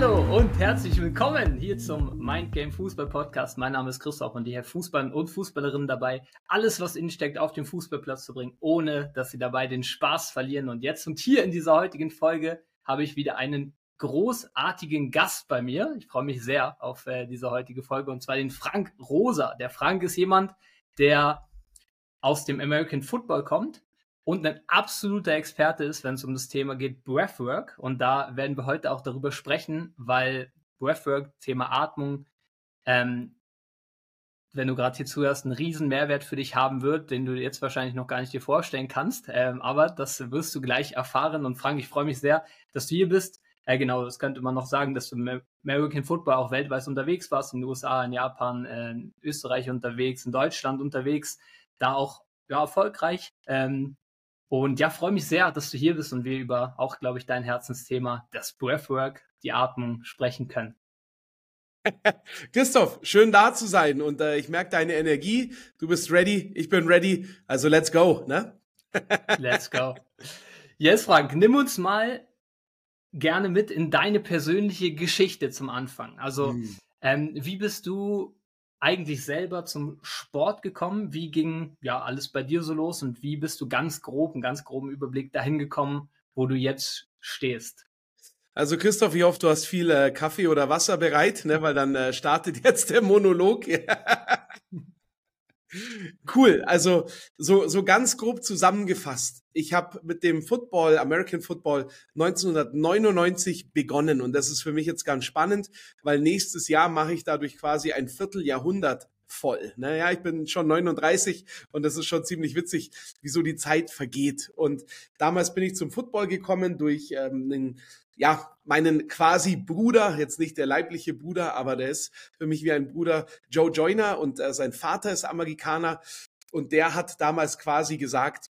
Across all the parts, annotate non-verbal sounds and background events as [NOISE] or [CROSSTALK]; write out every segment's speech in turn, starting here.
Hallo und herzlich willkommen hier zum Mind Game Fußball Podcast. Mein Name ist Christoph und hier Fußball und Fußballerinnen dabei, alles, was innen steckt, auf den Fußballplatz zu bringen, ohne dass sie dabei den Spaß verlieren. Und jetzt und hier in dieser heutigen Folge habe ich wieder einen großartigen Gast bei mir. Ich freue mich sehr auf äh, diese heutige Folge und zwar den Frank Rosa. Der Frank ist jemand, der aus dem American Football kommt, und ein absoluter Experte ist, wenn es um das Thema geht, Breathwork. Und da werden wir heute auch darüber sprechen, weil Breathwork, Thema Atmung, ähm, wenn du gerade hier zuhörst, einen riesen Mehrwert für dich haben wird, den du jetzt wahrscheinlich noch gar nicht dir vorstellen kannst. Ähm, aber das wirst du gleich erfahren. Und Frank, ich freue mich sehr, dass du hier bist. Äh, genau, das könnte man noch sagen, dass du im American Football auch weltweit unterwegs warst, in den USA, in Japan, äh, in Österreich unterwegs, in Deutschland unterwegs, da auch ja, erfolgreich. Ähm, und ja, freue mich sehr, dass du hier bist und wir über auch, glaube ich, dein Herzensthema, das Breathwork, die Atmung sprechen können. [LAUGHS] Christoph, schön da zu sein und äh, ich merke deine Energie. Du bist ready, ich bin ready. Also let's go, ne? [LAUGHS] let's go. Yes, Frank, nimm uns mal gerne mit in deine persönliche Geschichte zum Anfang. Also, hm. ähm, wie bist du eigentlich selber zum Sport gekommen? Wie ging ja alles bei dir so los und wie bist du ganz grob, einen ganz groben Überblick dahin gekommen, wo du jetzt stehst? Also Christoph, ich hoffe, du hast viel äh, Kaffee oder Wasser bereit, ne, weil dann äh, startet jetzt der Monolog. [LAUGHS] Cool, also so, so ganz grob zusammengefasst. Ich habe mit dem Football, American Football 1999 begonnen und das ist für mich jetzt ganz spannend, weil nächstes Jahr mache ich dadurch quasi ein Vierteljahrhundert voll. Naja, ich bin schon 39 und das ist schon ziemlich witzig, wieso die Zeit vergeht. Und damals bin ich zum Football gekommen durch ähm, einen ja, meinen quasi Bruder, jetzt nicht der leibliche Bruder, aber der ist für mich wie ein Bruder, Joe Joyner und äh, sein Vater ist Amerikaner und der hat damals quasi gesagt,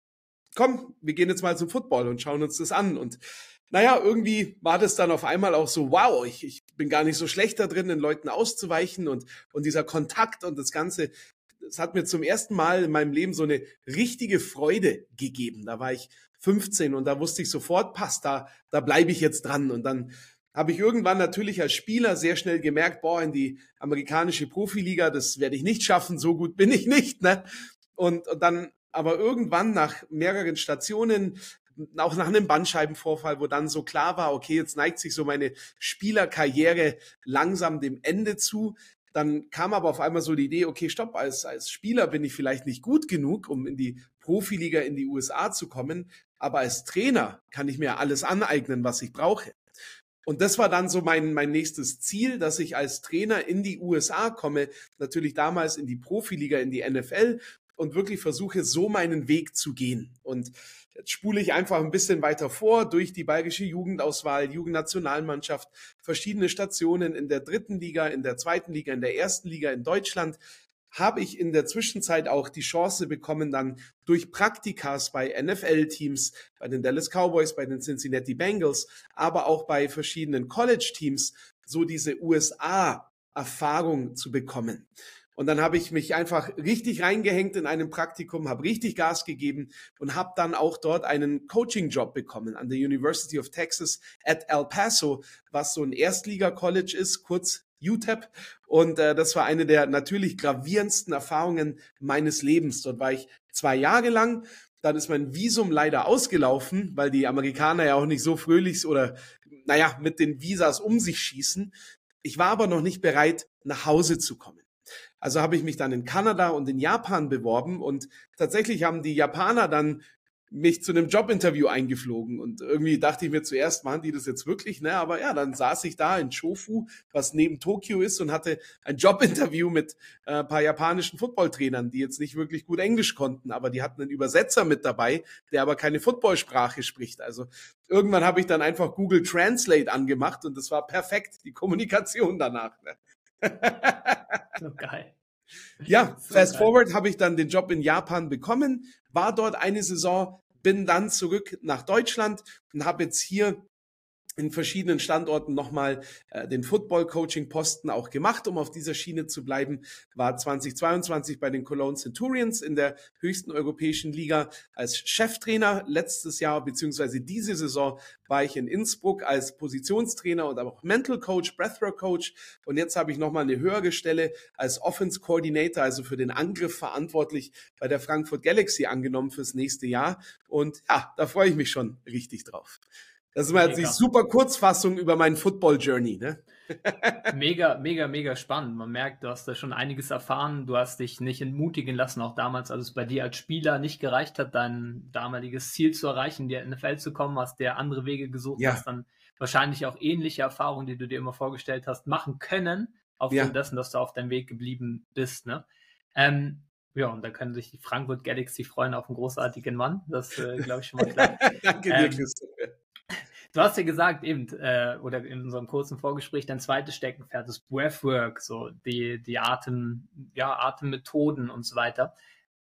komm, wir gehen jetzt mal zum Football und schauen uns das an und naja, irgendwie war das dann auf einmal auch so, wow, ich, ich bin gar nicht so schlecht da drin, den Leuten auszuweichen und, und dieser Kontakt und das Ganze, es hat mir zum ersten Mal in meinem Leben so eine richtige Freude gegeben. Da war ich 15 und da wusste ich sofort, passt, da, da bleibe ich jetzt dran. Und dann habe ich irgendwann natürlich als Spieler sehr schnell gemerkt, boah, in die amerikanische Profiliga, das werde ich nicht schaffen, so gut bin ich nicht. Ne? Und, und dann aber irgendwann nach mehreren Stationen, auch nach einem Bandscheibenvorfall, wo dann so klar war, okay, jetzt neigt sich so meine Spielerkarriere langsam dem Ende zu. Dann kam aber auf einmal so die Idee, okay, stopp, als, als Spieler bin ich vielleicht nicht gut genug, um in die Profiliga in die USA zu kommen. Aber als Trainer kann ich mir alles aneignen, was ich brauche. Und das war dann so mein, mein nächstes Ziel, dass ich als Trainer in die USA komme, natürlich damals in die Profiliga, in die NFL und wirklich versuche, so meinen Weg zu gehen. Und jetzt spule ich einfach ein bisschen weiter vor durch die bayerische Jugendauswahl, Jugendnationalmannschaft, verschiedene Stationen in der dritten Liga, in der zweiten Liga, in der ersten Liga in Deutschland habe ich in der Zwischenzeit auch die Chance bekommen, dann durch Praktikas bei NFL-Teams, bei den Dallas Cowboys, bei den Cincinnati Bengals, aber auch bei verschiedenen College-Teams so diese USA-Erfahrung zu bekommen. Und dann habe ich mich einfach richtig reingehängt in einem Praktikum, habe richtig Gas gegeben und habe dann auch dort einen Coaching-Job bekommen an der University of Texas at El Paso, was so ein Erstliga-College ist, kurz UTEP. Und äh, das war eine der natürlich gravierendsten Erfahrungen meines Lebens. Dort war ich zwei Jahre lang. Dann ist mein Visum leider ausgelaufen, weil die Amerikaner ja auch nicht so fröhlich oder, naja, mit den Visas um sich schießen. Ich war aber noch nicht bereit, nach Hause zu kommen. Also habe ich mich dann in Kanada und in Japan beworben und tatsächlich haben die Japaner dann mich zu einem Jobinterview eingeflogen und irgendwie dachte ich mir zuerst, machen die das jetzt wirklich, ne? Aber ja, dann saß ich da in Chofu, was neben Tokio ist und hatte ein Jobinterview mit äh, paar japanischen Footballtrainern, die jetzt nicht wirklich gut Englisch konnten, aber die hatten einen Übersetzer mit dabei, der aber keine Footballsprache spricht. Also irgendwann habe ich dann einfach Google Translate angemacht und das war perfekt, die Kommunikation danach. Ne? [LAUGHS] so geil. Ja, so fast geil. forward habe ich dann den Job in Japan bekommen, war dort eine Saison, bin dann zurück nach Deutschland und habe jetzt hier in verschiedenen Standorten nochmal äh, den Football-Coaching-Posten auch gemacht, um auf dieser Schiene zu bleiben. War 2022 bei den Cologne Centurions in der höchsten europäischen Liga als Cheftrainer. Letztes Jahr beziehungsweise diese Saison war ich in Innsbruck als Positionstrainer und auch Mental Coach, Breathwork Coach. Und jetzt habe ich nochmal eine höhere Stelle als Offense Coordinator, also für den Angriff verantwortlich bei der Frankfurt Galaxy angenommen fürs nächste Jahr. Und ja, da freue ich mich schon richtig drauf. Das ist mal die super Kurzfassung über meinen Football Journey, ne? [LAUGHS] mega, mega, mega spannend. Man merkt, du hast da schon einiges erfahren. Du hast dich nicht entmutigen lassen, auch damals, als es bei dir als Spieler nicht gereicht hat, dein damaliges Ziel zu erreichen, in die NFL zu kommen, hast der andere Wege gesucht, ja. hast dann wahrscheinlich auch ähnliche Erfahrungen, die du dir immer vorgestellt hast, machen können, aufgrund ja. dessen, dass du auf deinem Weg geblieben bist. Ne? Ähm, ja, und da können sich die Frankfurt Galaxy freuen auf einen großartigen Mann. Das äh, glaube ich schon mal klar. [LAUGHS] Danke dir, ähm, Christoph. Du hast ja gesagt, eben, äh, oder in unserem kurzen Vorgespräch, dein zweites Steckenpferd ist Breathwork, so die, die Atem, ja, Atemmethoden und so weiter.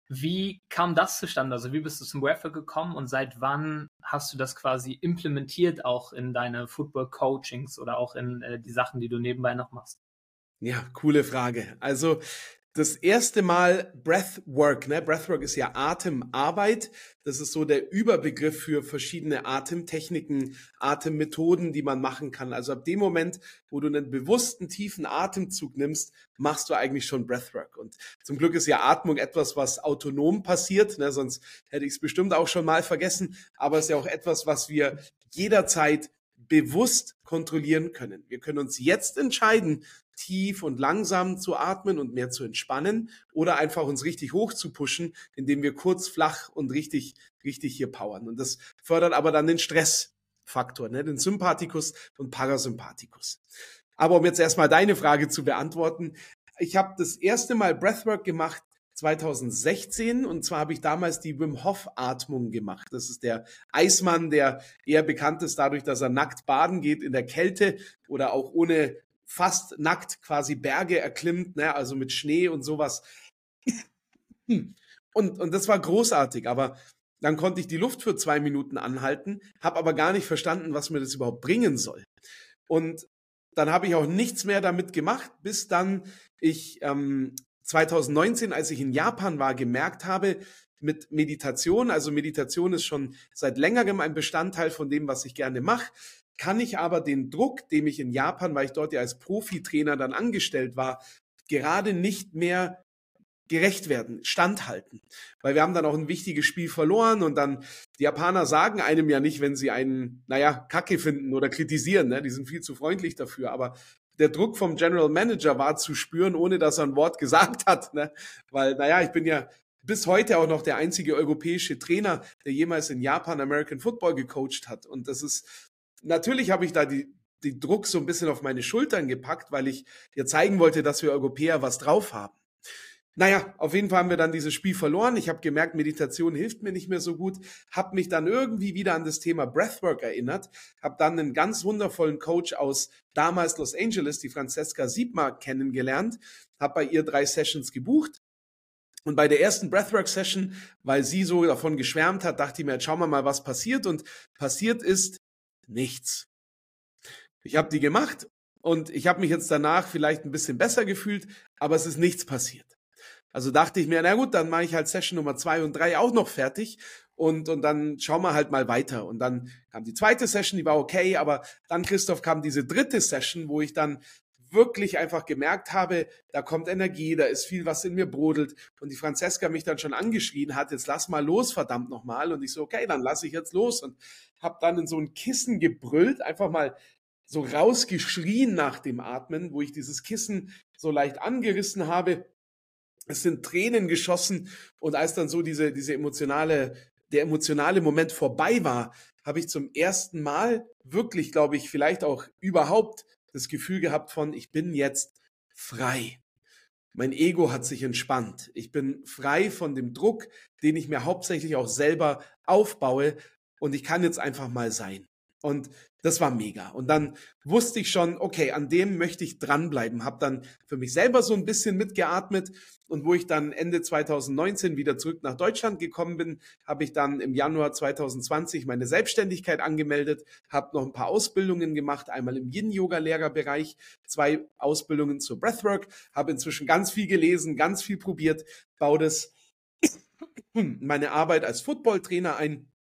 Wie kam das zustande? Also wie bist du zum Breathwork gekommen und seit wann hast du das quasi implementiert auch in deine Football-Coachings oder auch in äh, die Sachen, die du nebenbei noch machst? Ja, coole Frage. Also das erste Mal Breathwork. Ne? Breathwork ist ja Atemarbeit. Das ist so der Überbegriff für verschiedene Atemtechniken, Atemmethoden, die man machen kann. Also ab dem Moment, wo du einen bewussten, tiefen Atemzug nimmst, machst du eigentlich schon Breathwork. Und zum Glück ist ja Atmung etwas, was autonom passiert. Ne? Sonst hätte ich es bestimmt auch schon mal vergessen. Aber es ist ja auch etwas, was wir jederzeit bewusst kontrollieren können. Wir können uns jetzt entscheiden, tief und langsam zu atmen und mehr zu entspannen oder einfach uns richtig hoch zu pushen, indem wir kurz flach und richtig, richtig hier powern. Und das fördert aber dann den Stressfaktor, ne? den Sympathikus und Parasympathikus. Aber um jetzt erstmal deine Frage zu beantworten, ich habe das erste Mal Breathwork gemacht 2016 und zwar habe ich damals die Wim Hof Atmung gemacht. Das ist der Eismann, der eher bekannt ist dadurch, dass er nackt baden geht in der Kälte oder auch ohne fast nackt quasi Berge erklimmt, ne, also mit Schnee und sowas. Und, und das war großartig, aber dann konnte ich die Luft für zwei Minuten anhalten, habe aber gar nicht verstanden, was mir das überhaupt bringen soll. Und dann habe ich auch nichts mehr damit gemacht, bis dann ich ähm, 2019, als ich in Japan war, gemerkt habe, mit Meditation, also Meditation ist schon seit längerem ein Bestandteil von dem, was ich gerne mache, kann ich aber den Druck, dem ich in Japan, weil ich dort ja als Profitrainer dann angestellt war, gerade nicht mehr gerecht werden, standhalten. Weil wir haben dann auch ein wichtiges Spiel verloren und dann, die Japaner sagen einem ja nicht, wenn sie einen, naja, Kacke finden oder kritisieren, ne? die sind viel zu freundlich dafür, aber der Druck vom General Manager war zu spüren, ohne dass er ein Wort gesagt hat, ne? weil, naja, ich bin ja bis heute auch noch der einzige europäische Trainer, der jemals in Japan American Football gecoacht hat und das ist natürlich habe ich da die, die Druck so ein bisschen auf meine Schultern gepackt, weil ich dir zeigen wollte, dass wir Europäer was drauf haben. Naja, auf jeden Fall haben wir dann dieses Spiel verloren. Ich habe gemerkt, Meditation hilft mir nicht mehr so gut. Habe mich dann irgendwie wieder an das Thema Breathwork erinnert. Habe dann einen ganz wundervollen Coach aus damals Los Angeles, die Francesca Siebmar, kennengelernt. Habe bei ihr drei Sessions gebucht. Und bei der ersten Breathwork-Session, weil sie so davon geschwärmt hat, dachte ich mir, jetzt schauen wir mal, was passiert. Und passiert ist, nichts. Ich habe die gemacht und ich habe mich jetzt danach vielleicht ein bisschen besser gefühlt, aber es ist nichts passiert. Also dachte ich mir, na gut, dann mache ich halt Session Nummer zwei und drei auch noch fertig und, und dann schauen wir halt mal weiter. Und dann kam die zweite Session, die war okay, aber dann, Christoph, kam diese dritte Session, wo ich dann wirklich einfach gemerkt habe, da kommt Energie, da ist viel, was in mir brodelt. Und die Franziska mich dann schon angeschrien hat, jetzt lass mal los, verdammt nochmal. Und ich so, okay, dann lass ich jetzt los. Und habe dann in so ein Kissen gebrüllt, einfach mal so rausgeschrien nach dem Atmen, wo ich dieses Kissen so leicht angerissen habe. Es sind Tränen geschossen und als dann so diese, diese emotionale, der emotionale Moment vorbei war, habe ich zum ersten Mal wirklich, glaube ich, vielleicht auch überhaupt das Gefühl gehabt von, ich bin jetzt frei. Mein Ego hat sich entspannt. Ich bin frei von dem Druck, den ich mir hauptsächlich auch selber aufbaue und ich kann jetzt einfach mal sein. Und das war mega. Und dann wusste ich schon, okay, an dem möchte ich dranbleiben. Habe dann für mich selber so ein bisschen mitgeatmet. Und wo ich dann Ende 2019 wieder zurück nach Deutschland gekommen bin, habe ich dann im Januar 2020 meine Selbstständigkeit angemeldet, habe noch ein paar Ausbildungen gemacht, einmal im Yin-Yoga-Lehrerbereich, zwei Ausbildungen zur Breathwork, habe inzwischen ganz viel gelesen, ganz viel probiert, baue das [COUGHS] meine Arbeit als Footballtrainer ein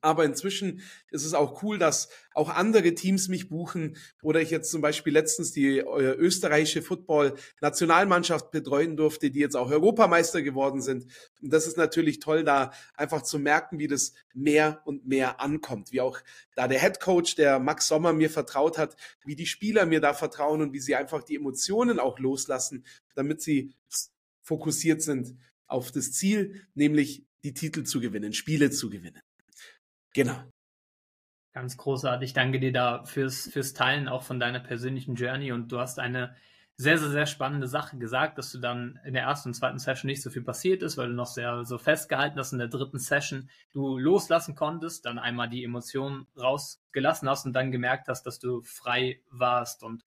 aber inzwischen ist es auch cool, dass auch andere Teams mich buchen oder ich jetzt zum Beispiel letztens die äh, österreichische Football-Nationalmannschaft betreuen durfte, die jetzt auch Europameister geworden sind. Und das ist natürlich toll, da einfach zu merken, wie das mehr und mehr ankommt. Wie auch da der Head Coach, der Max Sommer mir vertraut hat, wie die Spieler mir da vertrauen und wie sie einfach die Emotionen auch loslassen, damit sie fokussiert sind auf das Ziel, nämlich die Titel zu gewinnen, Spiele zu gewinnen. Genau. Ganz großartig. Danke dir da fürs, fürs Teilen auch von deiner persönlichen Journey. Und du hast eine sehr, sehr, sehr spannende Sache gesagt, dass du dann in der ersten und zweiten Session nicht so viel passiert ist, weil du noch sehr so festgehalten hast in der dritten Session du loslassen konntest, dann einmal die Emotionen rausgelassen hast und dann gemerkt hast, dass du frei warst und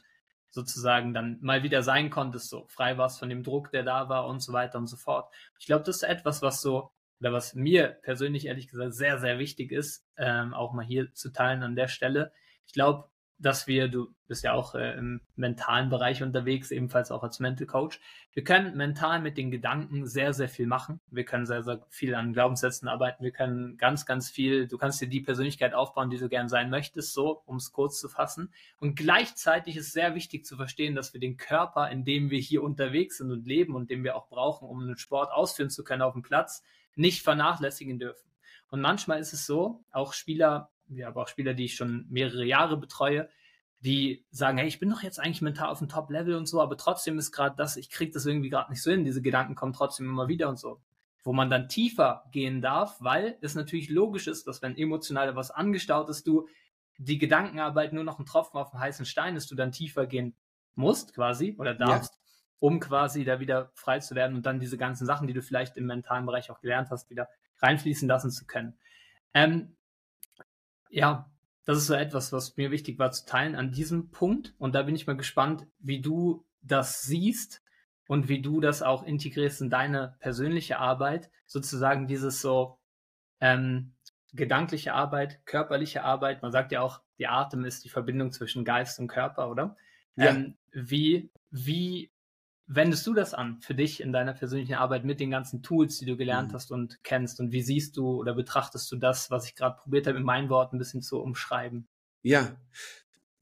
sozusagen dann mal wieder sein konntest, so frei warst von dem Druck, der da war und so weiter und so fort. Ich glaube, das ist etwas, was so oder was mir persönlich ehrlich gesagt sehr, sehr wichtig ist, ähm, auch mal hier zu teilen an der Stelle. Ich glaube, dass wir, du bist ja auch äh, im mentalen Bereich unterwegs, ebenfalls auch als Mental Coach. Wir können mental mit den Gedanken sehr, sehr viel machen. Wir können sehr, sehr viel an Glaubenssätzen arbeiten. Wir können ganz, ganz viel, du kannst dir die Persönlichkeit aufbauen, die du gern sein möchtest, so, um es kurz zu fassen. Und gleichzeitig ist sehr wichtig zu verstehen, dass wir den Körper, in dem wir hier unterwegs sind und leben und den wir auch brauchen, um einen Sport ausführen zu können auf dem Platz, nicht vernachlässigen dürfen. Und manchmal ist es so, auch Spieler, ja, aber auch Spieler, die ich schon mehrere Jahre betreue, die sagen, hey, ich bin doch jetzt eigentlich mental auf dem Top-Level und so, aber trotzdem ist gerade das, ich kriege das irgendwie gerade nicht so hin, diese Gedanken kommen trotzdem immer wieder und so. Wo man dann tiefer gehen darf, weil es natürlich logisch ist, dass wenn emotional was angestaut ist, du die Gedankenarbeit nur noch ein Tropfen auf dem heißen Stein ist, du dann tiefer gehen musst quasi oder darfst um quasi da wieder frei zu werden und dann diese ganzen Sachen, die du vielleicht im mentalen Bereich auch gelernt hast, wieder reinfließen lassen zu können. Ähm, ja, das ist so etwas, was mir wichtig war zu teilen an diesem Punkt. Und da bin ich mal gespannt, wie du das siehst und wie du das auch integrierst in deine persönliche Arbeit. Sozusagen dieses so ähm, gedankliche Arbeit, körperliche Arbeit. Man sagt ja auch, die Atem ist die Verbindung zwischen Geist und Körper, oder? Ja. Ähm, wie, wie wendest du das an für dich in deiner persönlichen Arbeit mit den ganzen Tools, die du gelernt mhm. hast und kennst? Und wie siehst du oder betrachtest du das, was ich gerade probiert habe, in meinen Worten ein bisschen zu umschreiben? Ja,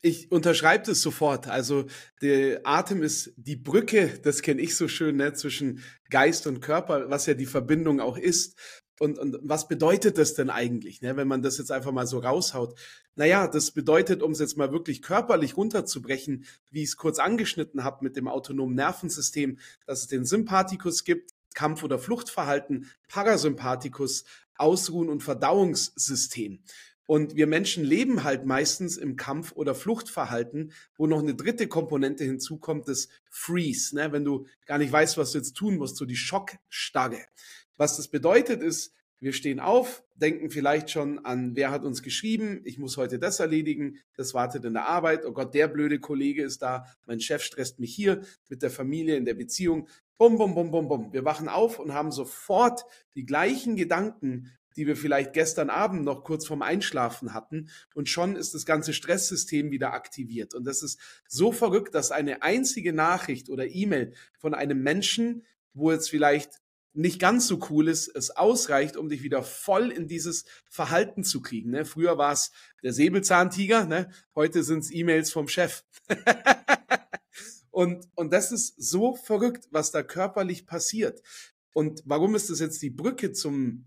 ich unterschreibe das sofort. Also der Atem ist die Brücke, das kenne ich so schön, ne, zwischen Geist und Körper, was ja die Verbindung auch ist. Und, und was bedeutet das denn eigentlich, ne, wenn man das jetzt einfach mal so raushaut? Naja, das bedeutet, um es jetzt mal wirklich körperlich runterzubrechen, wie ich es kurz angeschnitten habe mit dem autonomen Nervensystem, dass es den Sympathikus gibt, Kampf- oder Fluchtverhalten, Parasympathikus, Ausruhen- und Verdauungssystem. Und wir Menschen leben halt meistens im Kampf- oder Fluchtverhalten, wo noch eine dritte Komponente hinzukommt, das Freeze. Ne? Wenn du gar nicht weißt, was du jetzt tun musst, so die Schockstarre. Was das bedeutet ist, wir stehen auf, denken vielleicht schon an, wer hat uns geschrieben, ich muss heute das erledigen, das wartet in der Arbeit, oh Gott, der blöde Kollege ist da, mein Chef stresst mich hier mit der Familie, in der Beziehung. Bum, bum, bum, bum, bum. Wir wachen auf und haben sofort die gleichen Gedanken, die wir vielleicht gestern Abend noch kurz vorm Einschlafen hatten. Und schon ist das ganze Stresssystem wieder aktiviert. Und das ist so verrückt, dass eine einzige Nachricht oder E-Mail von einem Menschen, wo jetzt vielleicht nicht ganz so cool ist, es ausreicht, um dich wieder voll in dieses Verhalten zu kriegen. Ne? Früher war es der Säbelzahntiger, ne? heute sind es E-Mails vom Chef. [LAUGHS] und, und das ist so verrückt, was da körperlich passiert. Und warum ist das jetzt die Brücke zum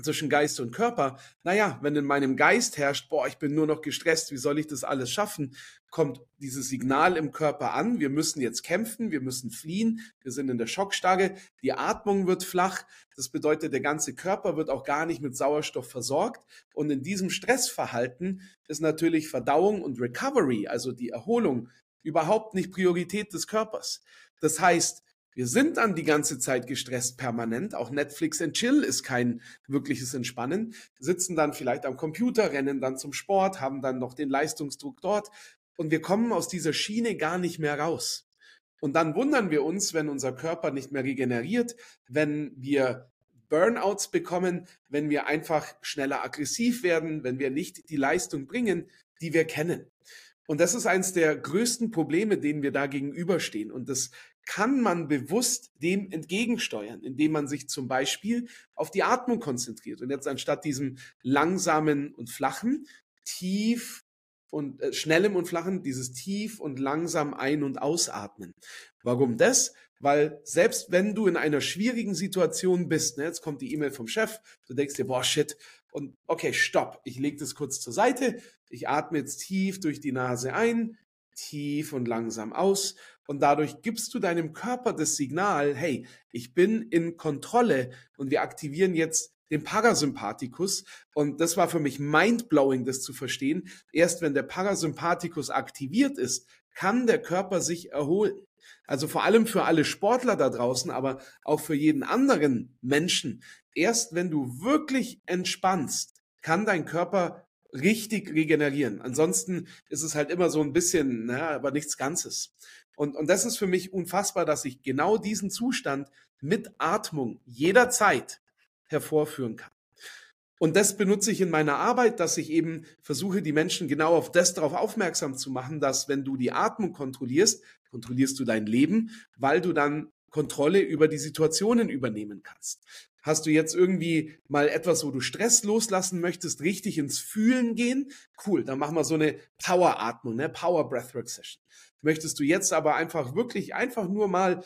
zwischen Geist und Körper. Naja, wenn in meinem Geist herrscht, boah, ich bin nur noch gestresst, wie soll ich das alles schaffen, kommt dieses Signal im Körper an, wir müssen jetzt kämpfen, wir müssen fliehen, wir sind in der Schockstarre, die Atmung wird flach, das bedeutet, der ganze Körper wird auch gar nicht mit Sauerstoff versorgt und in diesem Stressverhalten ist natürlich Verdauung und Recovery, also die Erholung, überhaupt nicht Priorität des Körpers. Das heißt, Wir sind dann die ganze Zeit gestresst permanent. Auch Netflix and Chill ist kein wirkliches Entspannen. Sitzen dann vielleicht am Computer, rennen dann zum Sport, haben dann noch den Leistungsdruck dort. Und wir kommen aus dieser Schiene gar nicht mehr raus. Und dann wundern wir uns, wenn unser Körper nicht mehr regeneriert, wenn wir Burnouts bekommen, wenn wir einfach schneller aggressiv werden, wenn wir nicht die Leistung bringen, die wir kennen. Und das ist eines der größten Probleme, denen wir da gegenüberstehen. Und das kann man bewusst dem entgegensteuern, indem man sich zum Beispiel auf die Atmung konzentriert und jetzt anstatt diesem langsamen und flachen, tief und äh, schnellem und flachen, dieses tief und langsam ein- und ausatmen. Warum das? Weil selbst wenn du in einer schwierigen Situation bist, ne, jetzt kommt die E-Mail vom Chef, du denkst dir, boah, shit, und okay, stopp, ich lege das kurz zur Seite, ich atme jetzt tief durch die Nase ein, tief und langsam aus und dadurch gibst du deinem Körper das Signal, hey, ich bin in Kontrolle und wir aktivieren jetzt den Parasympathikus. Und das war für mich mindblowing, das zu verstehen. Erst wenn der Parasympathikus aktiviert ist, kann der Körper sich erholen. Also vor allem für alle Sportler da draußen, aber auch für jeden anderen Menschen. Erst wenn du wirklich entspannst, kann dein Körper richtig regenerieren. Ansonsten ist es halt immer so ein bisschen, naja, aber nichts Ganzes. Und, und das ist für mich unfassbar, dass ich genau diesen Zustand mit Atmung jederzeit hervorführen kann. Und das benutze ich in meiner Arbeit, dass ich eben versuche, die Menschen genau auf das darauf aufmerksam zu machen, dass wenn du die Atmung kontrollierst, kontrollierst du dein Leben, weil du dann Kontrolle über die Situationen übernehmen kannst. Hast du jetzt irgendwie mal etwas, wo du Stress loslassen möchtest, richtig ins Fühlen gehen? Cool, dann machen wir so eine Power-Atmung, ne? Power Breathwork Session. Möchtest du jetzt aber einfach wirklich einfach nur mal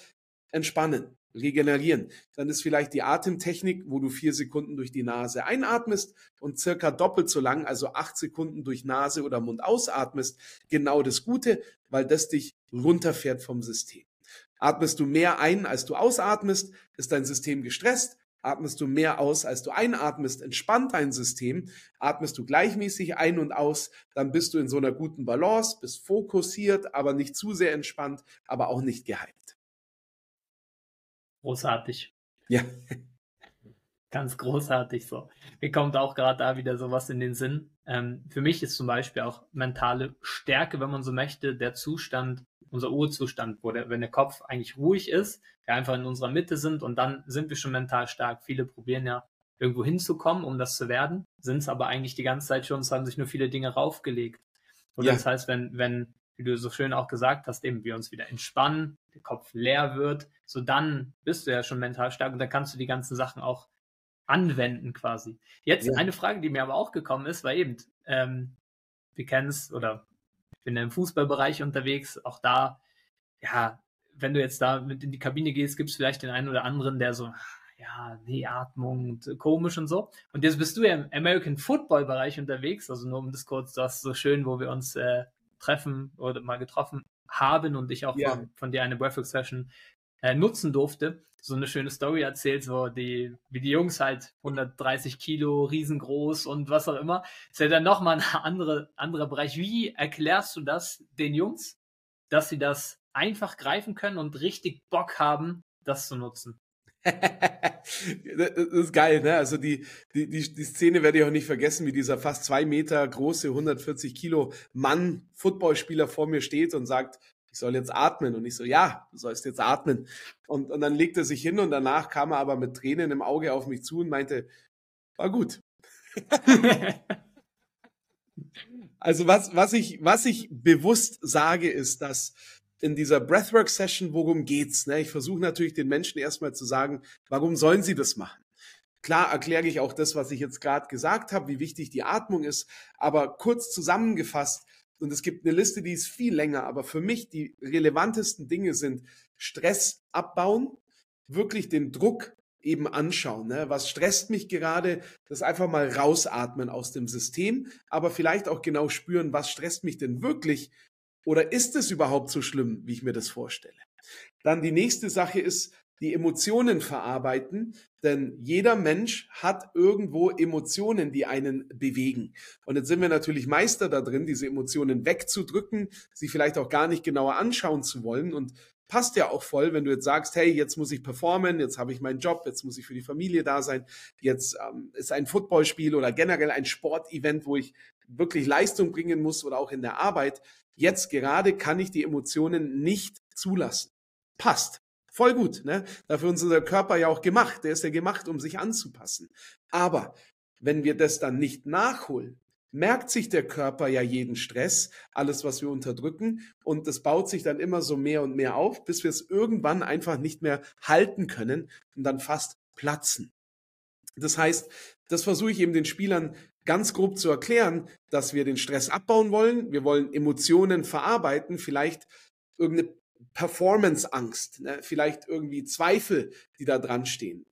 entspannen, regenerieren, dann ist vielleicht die Atemtechnik, wo du vier Sekunden durch die Nase einatmest und circa doppelt so lang, also acht Sekunden durch Nase oder Mund ausatmest, genau das Gute, weil das dich runterfährt vom System. Atmest du mehr ein, als du ausatmest, ist dein System gestresst, Atmest du mehr aus, als du einatmest, entspannt dein System. Atmest du gleichmäßig ein und aus, dann bist du in so einer guten Balance, bist fokussiert, aber nicht zu sehr entspannt, aber auch nicht gehypt. Großartig. Ja. Ganz großartig so. Mir kommt auch gerade da wieder sowas in den Sinn. Ähm, für mich ist zum Beispiel auch mentale Stärke, wenn man so möchte, der Zustand, unser Urzustand, wo der, wenn der Kopf eigentlich ruhig ist, wir einfach in unserer Mitte sind und dann sind wir schon mental stark. Viele probieren ja irgendwo hinzukommen, um das zu werden, sind es aber eigentlich die ganze Zeit schon, es haben sich nur viele Dinge raufgelegt. Und ja. das heißt, wenn, wenn, wie du so schön auch gesagt hast, eben wir uns wieder entspannen, der Kopf leer wird, so dann bist du ja schon mental stark und dann kannst du die ganzen Sachen auch anwenden quasi. Jetzt ja. eine Frage, die mir aber auch gekommen ist, war eben, ähm, wir kennen es oder ich bin ja im Fußballbereich unterwegs, auch da, ja, wenn du jetzt da mit in die Kabine gehst, gibt es vielleicht den einen oder anderen, der so, ja, nee, Atmung und äh, komisch und so. Und jetzt bist du ja im American Football Bereich unterwegs, also nur um das kurz, das so schön, wo wir uns äh, treffen oder mal getroffen haben und ich auch ja. von, von, dir eine Breathwork Session äh, nutzen durfte. So eine schöne Story erzählt, so die, wie die Jungs halt 130 Kilo, riesengroß und was auch immer. Ist ja dann nochmal ein andere, anderer Bereich. Wie erklärst du das den Jungs, dass sie das einfach greifen können und richtig Bock haben, das zu nutzen. [LAUGHS] das ist geil, ne? Also die, die, die, die Szene werde ich auch nicht vergessen, wie dieser fast zwei Meter große, 140 Kilo Mann, Footballspieler vor mir steht und sagt, ich soll jetzt atmen. Und ich so, ja, du sollst jetzt atmen. Und, und dann legt er sich hin und danach kam er aber mit Tränen im Auge auf mich zu und meinte, war gut. [LAUGHS] also was, was ich, was ich bewusst sage, ist, dass in dieser Breathwork-Session, worum geht's? Ne? Ich versuche natürlich den Menschen erstmal zu sagen, warum sollen sie das machen? Klar erkläre ich auch das, was ich jetzt gerade gesagt habe, wie wichtig die Atmung ist, aber kurz zusammengefasst, und es gibt eine Liste, die ist viel länger, aber für mich die relevantesten Dinge sind Stress abbauen, wirklich den Druck eben anschauen. Ne? Was stresst mich gerade? Das einfach mal rausatmen aus dem System, aber vielleicht auch genau spüren, was stresst mich denn wirklich oder ist es überhaupt so schlimm, wie ich mir das vorstelle? Dann die nächste Sache ist, die Emotionen verarbeiten, denn jeder Mensch hat irgendwo Emotionen, die einen bewegen. Und jetzt sind wir natürlich Meister da drin, diese Emotionen wegzudrücken, sie vielleicht auch gar nicht genauer anschauen zu wollen. Und passt ja auch voll, wenn du jetzt sagst, hey, jetzt muss ich performen, jetzt habe ich meinen Job, jetzt muss ich für die Familie da sein, jetzt ähm, ist ein Footballspiel oder generell ein Sportevent, wo ich wirklich Leistung bringen muss oder auch in der Arbeit. Jetzt gerade kann ich die Emotionen nicht zulassen. Passt. Voll gut, ne? Dafür ist unser Körper ja auch gemacht. Der ist ja gemacht, um sich anzupassen. Aber wenn wir das dann nicht nachholen, merkt sich der Körper ja jeden Stress, alles, was wir unterdrücken, und das baut sich dann immer so mehr und mehr auf, bis wir es irgendwann einfach nicht mehr halten können und dann fast platzen. Das heißt, das versuche ich eben den Spielern ganz grob zu erklären, dass wir den Stress abbauen wollen, wir wollen Emotionen verarbeiten, vielleicht irgendeine Performance-Angst, ne? vielleicht irgendwie Zweifel, die da dran stehen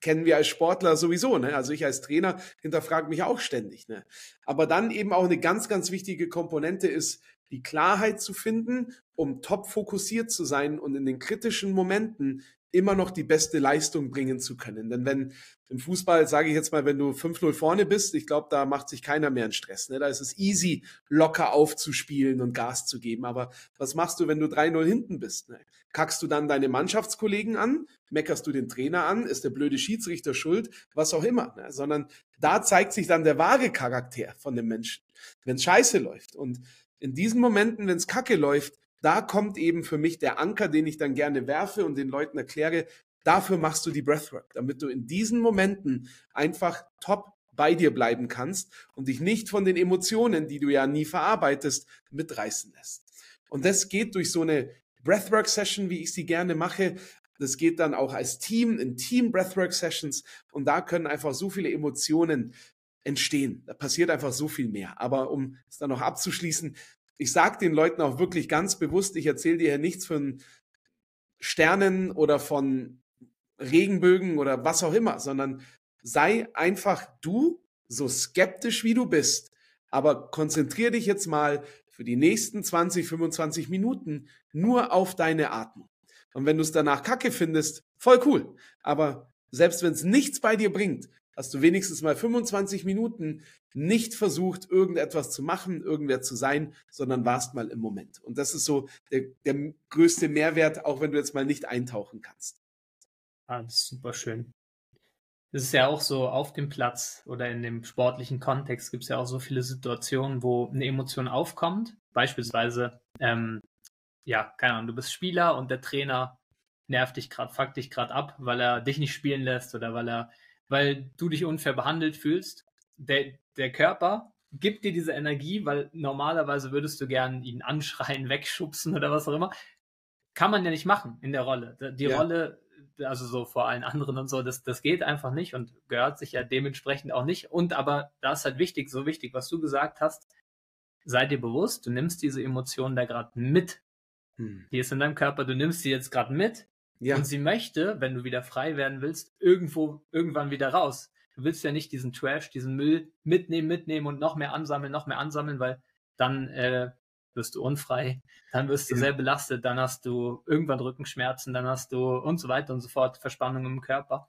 kennen wir als Sportler sowieso. Ne? Also ich als Trainer hinterfrage mich auch ständig. Ne? Aber dann eben auch eine ganz, ganz wichtige Komponente ist, die Klarheit zu finden, um top fokussiert zu sein und in den kritischen Momenten immer noch die beste Leistung bringen zu können. Denn wenn im Fußball, sage ich jetzt mal, wenn du 5-0 vorne bist, ich glaube, da macht sich keiner mehr einen Stress. Ne? Da ist es easy, locker aufzuspielen und Gas zu geben. Aber was machst du, wenn du 3-0 hinten bist? Ne? Kackst du dann deine Mannschaftskollegen an? Meckerst du den Trainer an? Ist der blöde Schiedsrichter schuld? Was auch immer. Ne? Sondern da zeigt sich dann der wahre Charakter von dem Menschen, wenn scheiße läuft. Und in diesen Momenten, wenn es kacke läuft, da kommt eben für mich der Anker, den ich dann gerne werfe und den Leuten erkläre, dafür machst du die Breathwork, damit du in diesen Momenten einfach top bei dir bleiben kannst und dich nicht von den Emotionen, die du ja nie verarbeitest, mitreißen lässt. Und das geht durch so eine Breathwork-Session, wie ich sie gerne mache. Das geht dann auch als Team in Team Breathwork Sessions und da können einfach so viele Emotionen entstehen. Da passiert einfach so viel mehr. Aber um es dann noch abzuschließen, ich sage den Leuten auch wirklich ganz bewusst, ich erzähle dir ja nichts von Sternen oder von Regenbögen oder was auch immer, sondern sei einfach du, so skeptisch wie du bist, aber konzentriere dich jetzt mal für die nächsten 20, 25 Minuten nur auf deine Atmung. Und wenn du es danach kacke findest, voll cool. Aber selbst wenn es nichts bei dir bringt, hast du wenigstens mal 25 Minuten nicht versucht, irgendetwas zu machen, irgendwer zu sein, sondern warst mal im Moment. Und das ist so der, der größte Mehrwert, auch wenn du jetzt mal nicht eintauchen kannst. Ah, das ist super schön. Das ist ja auch so auf dem Platz oder in dem sportlichen Kontext gibt es ja auch so viele Situationen, wo eine Emotion aufkommt. Beispielsweise, ähm, ja, keine Ahnung, du bist Spieler und der Trainer nervt dich gerade, fuckt dich gerade ab, weil er dich nicht spielen lässt oder weil er weil du dich unfair behandelt fühlst. Der, der Körper gibt dir diese Energie, weil normalerweise würdest du gern ihn anschreien, [LAUGHS] wegschubsen oder was auch immer. Kann man ja nicht machen in der Rolle. Die ja. Rolle, also so vor allen anderen und so, das, das geht einfach nicht und gehört sich ja dementsprechend auch nicht. Und aber da ist halt wichtig, so wichtig, was du gesagt hast, sei dir bewusst, du nimmst diese Emotionen da gerade mit. Hm. Die ist in deinem Körper, du nimmst sie jetzt gerade mit ja. Und sie möchte, wenn du wieder frei werden willst, irgendwo, irgendwann wieder raus. Du willst ja nicht diesen Trash, diesen Müll mitnehmen, mitnehmen und noch mehr ansammeln, noch mehr ansammeln, weil dann äh, wirst du unfrei, dann wirst du ja. sehr belastet, dann hast du irgendwann Rückenschmerzen, dann hast du und so weiter und so fort Verspannung im Körper.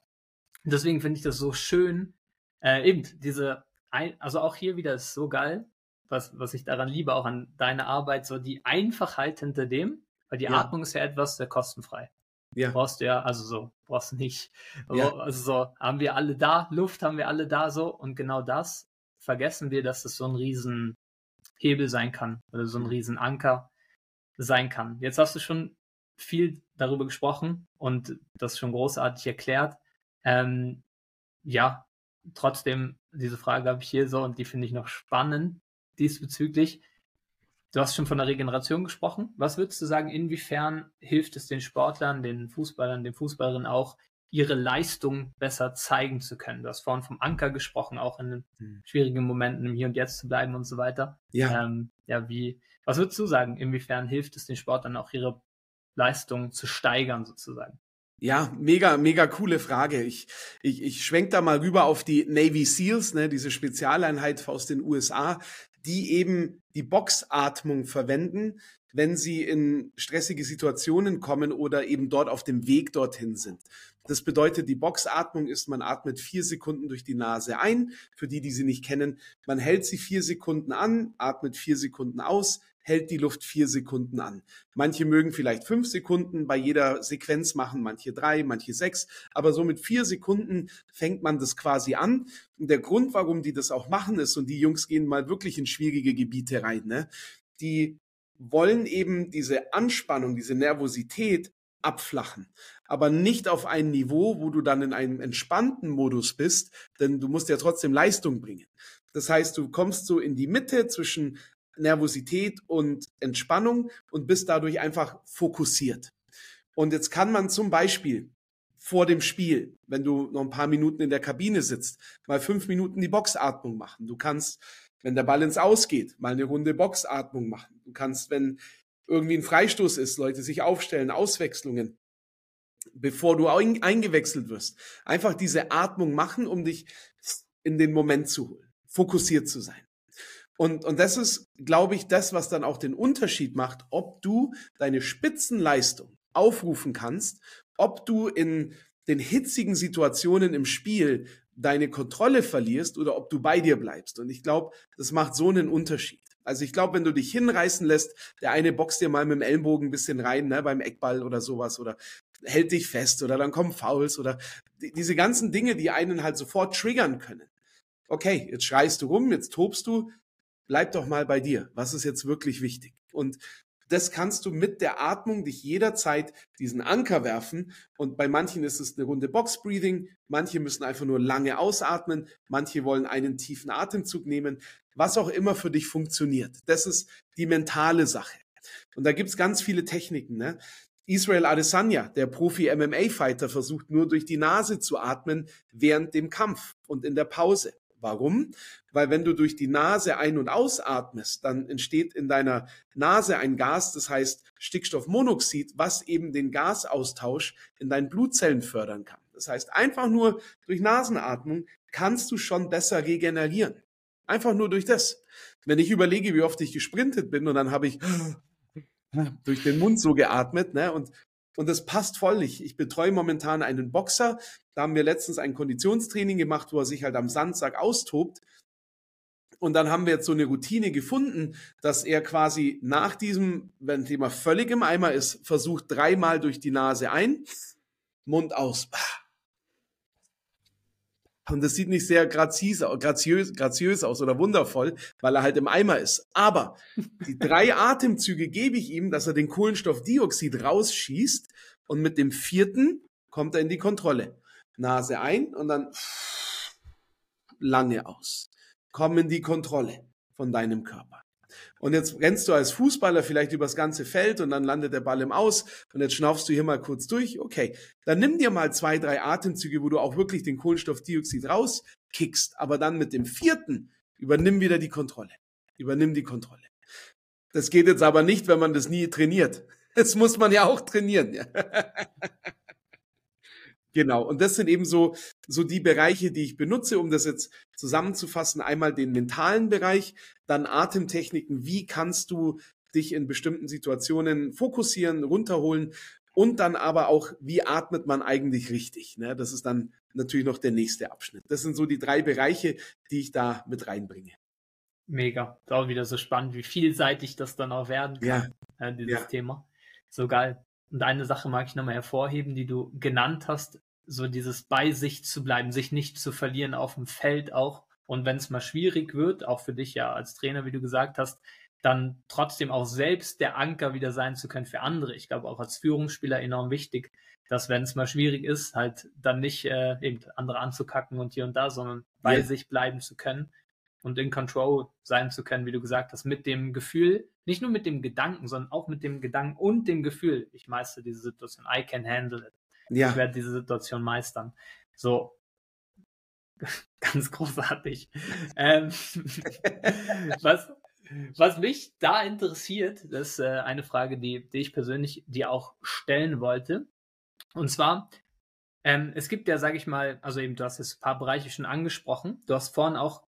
Und deswegen finde ich das so schön, äh, eben diese, ein, also auch hier wieder ist so geil, was, was ich daran liebe, auch an deiner Arbeit, so die Einfachheit hinter dem, weil die ja. Atmung ist ja etwas sehr kostenfrei. Ja. Brauchst du ja, also so, brauchst nicht. Ja. Also so, haben wir alle da, Luft haben wir alle da so und genau das vergessen wir, dass das so ein Riesenhebel sein kann oder so ein Riesenanker sein kann. Jetzt hast du schon viel darüber gesprochen und das schon großartig erklärt. Ähm, ja, trotzdem, diese Frage habe ich hier so und die finde ich noch spannend diesbezüglich. Du hast schon von der Regeneration gesprochen. Was würdest du sagen, inwiefern hilft es den Sportlern, den Fußballern, den Fußballerinnen auch, ihre Leistung besser zeigen zu können? Du hast vorhin vom Anker gesprochen, auch in hm. schwierigen Momenten im Hier und Jetzt zu bleiben und so weiter. Ja. Ähm, ja, wie, was würdest du sagen, inwiefern hilft es den Sportlern auch ihre Leistung zu steigern sozusagen? Ja, mega, mega coole Frage. Ich, ich, ich schwenk da mal rüber auf die Navy SEALs, ne, diese Spezialeinheit aus den USA, die eben die Boxatmung verwenden, wenn sie in stressige Situationen kommen oder eben dort auf dem Weg dorthin sind. Das bedeutet, die Boxatmung ist, man atmet vier Sekunden durch die Nase ein. Für die, die sie nicht kennen, man hält sie vier Sekunden an, atmet vier Sekunden aus, hält die Luft vier Sekunden an. Manche mögen vielleicht fünf Sekunden bei jeder Sequenz machen, manche drei, manche sechs, aber so mit vier Sekunden fängt man das quasi an. Und der Grund, warum die das auch machen, ist, und die Jungs gehen mal wirklich in schwierige Gebiete rein, ne? die wollen eben diese Anspannung, diese Nervosität abflachen. Aber nicht auf ein Niveau, wo du dann in einem entspannten Modus bist, denn du musst ja trotzdem Leistung bringen. Das heißt, du kommst so in die Mitte zwischen Nervosität und Entspannung und bist dadurch einfach fokussiert. Und jetzt kann man zum Beispiel vor dem Spiel, wenn du noch ein paar Minuten in der Kabine sitzt, mal fünf Minuten die Boxatmung machen. Du kannst, wenn der Ball ins Ausgeht, mal eine Runde Boxatmung machen. Du kannst, wenn irgendwie ein Freistoß ist, Leute sich aufstellen, Auswechslungen, bevor du eingewechselt wirst. Einfach diese Atmung machen, um dich in den Moment zu holen, fokussiert zu sein. Und, und das ist, glaube ich, das, was dann auch den Unterschied macht, ob du deine Spitzenleistung aufrufen kannst, ob du in den hitzigen Situationen im Spiel deine Kontrolle verlierst oder ob du bei dir bleibst. Und ich glaube, das macht so einen Unterschied. Also ich glaube, wenn du dich hinreißen lässt, der eine boxt dir mal mit dem Ellbogen ein bisschen rein, ne, beim Eckball oder sowas oder hält dich fest oder dann kommen Fouls oder die, diese ganzen Dinge, die einen halt sofort triggern können. Okay, jetzt schreist du rum, jetzt tobst du, bleib doch mal bei dir. Was ist jetzt wirklich wichtig? Und das kannst du mit der Atmung dich jederzeit diesen Anker werfen. Und bei manchen ist es eine Runde Box Breathing. Manche müssen einfach nur lange ausatmen. Manche wollen einen tiefen Atemzug nehmen. Was auch immer für dich funktioniert. Das ist die mentale Sache. Und da gibt's ganz viele Techniken. Ne? Israel Adesanya, der Profi-MMA-Fighter, versucht nur durch die Nase zu atmen während dem Kampf und in der Pause. Warum? Weil wenn du durch die Nase ein- und ausatmest, dann entsteht in deiner Nase ein Gas, das heißt Stickstoffmonoxid, was eben den Gasaustausch in deinen Blutzellen fördern kann. Das heißt, einfach nur durch Nasenatmung kannst du schon besser regenerieren. Einfach nur durch das. Wenn ich überlege, wie oft ich gesprintet bin und dann habe ich durch den Mund so geatmet, ne, und und das passt voll. Ich, ich betreue momentan einen Boxer. Da haben wir letztens ein Konditionstraining gemacht, wo er sich halt am Sandsack austobt. Und dann haben wir jetzt so eine Routine gefunden, dass er quasi nach diesem, wenn Thema völlig im Eimer ist, versucht dreimal durch die Nase ein, Mund aus. Und das sieht nicht sehr graziös, graziös, graziös aus oder wundervoll, weil er halt im Eimer ist. Aber die drei [LAUGHS] Atemzüge gebe ich ihm, dass er den Kohlenstoffdioxid rausschießt und mit dem vierten kommt er in die Kontrolle. Nase ein und dann lange aus. Komm in die Kontrolle von deinem Körper. Und jetzt rennst du als Fußballer vielleicht übers ganze Feld und dann landet der Ball im Aus und jetzt schnaufst du hier mal kurz durch. Okay, dann nimm dir mal zwei, drei Atemzüge, wo du auch wirklich den Kohlenstoffdioxid rauskickst, aber dann mit dem vierten übernimm wieder die Kontrolle. Übernimm die Kontrolle. Das geht jetzt aber nicht, wenn man das nie trainiert. Das muss man ja auch trainieren. Ja. [LAUGHS] Genau. Und das sind eben so, so die Bereiche, die ich benutze, um das jetzt zusammenzufassen. Einmal den mentalen Bereich, dann Atemtechniken. Wie kannst du dich in bestimmten Situationen fokussieren, runterholen? Und dann aber auch, wie atmet man eigentlich richtig? Ne? Das ist dann natürlich noch der nächste Abschnitt. Das sind so die drei Bereiche, die ich da mit reinbringe. Mega. Ist auch wieder so spannend, wie vielseitig das dann auch werden kann, ja. äh, dieses Ja. Thema. So geil. Und eine Sache mag ich nochmal hervorheben, die du genannt hast, so dieses bei sich zu bleiben, sich nicht zu verlieren auf dem Feld auch. Und wenn es mal schwierig wird, auch für dich ja als Trainer, wie du gesagt hast, dann trotzdem auch selbst der Anker wieder sein zu können für andere. Ich glaube auch als Führungsspieler enorm wichtig, dass wenn es mal schwierig ist, halt dann nicht äh, eben andere anzukacken und hier und da, sondern bei Ja. sich bleiben zu können und in Control sein zu können, wie du gesagt hast, mit dem Gefühl, nicht nur mit dem Gedanken, sondern auch mit dem Gedanken und dem Gefühl, ich meistere diese Situation, I can handle it. Ich Ja, werde diese Situation meistern. So. [LAUGHS] Ganz großartig. ähm, [LAUGHS] was, was mich da interessiert, das ist äh, eine Frage, die, die ich persönlich dir auch stellen wollte. Und zwar, ähm, es gibt ja, sage ich mal, also eben, du hast jetzt ein paar Bereiche schon angesprochen. Du hast vorhin auch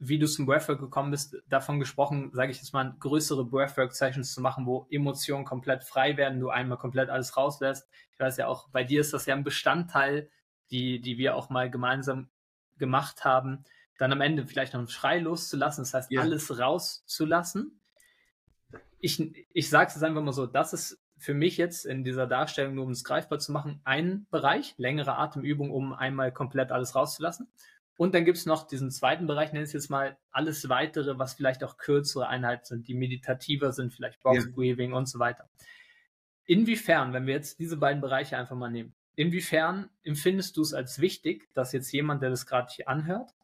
wie du zum Breathwork gekommen bist, davon gesprochen, sage ich jetzt mal, größere Breathwork-Sessions zu machen, wo Emotionen komplett frei werden, du einmal komplett alles rauslässt. Ich weiß ja auch, bei dir ist das ja ein Bestandteil, die, die wir auch mal gemeinsam gemacht haben, dann am Ende vielleicht noch einen Schrei loszulassen, das heißt, ja. alles rauszulassen. Ich, ich sage es einfach mal so, das ist für mich jetzt in dieser Darstellung, nur um es greifbar zu machen, ein Bereich, längere Atemübung, um einmal komplett alles rauszulassen. Und dann gibt es noch diesen zweiten Bereich, nenne ich jetzt mal alles weitere, was vielleicht auch kürzere Einheiten sind, die meditativer sind, vielleicht Box Breathing ja. und so weiter. Inwiefern, wenn wir jetzt diese beiden Bereiche einfach mal nehmen, inwiefern empfindest du es als wichtig, dass jetzt jemand, der das gerade hier anhört,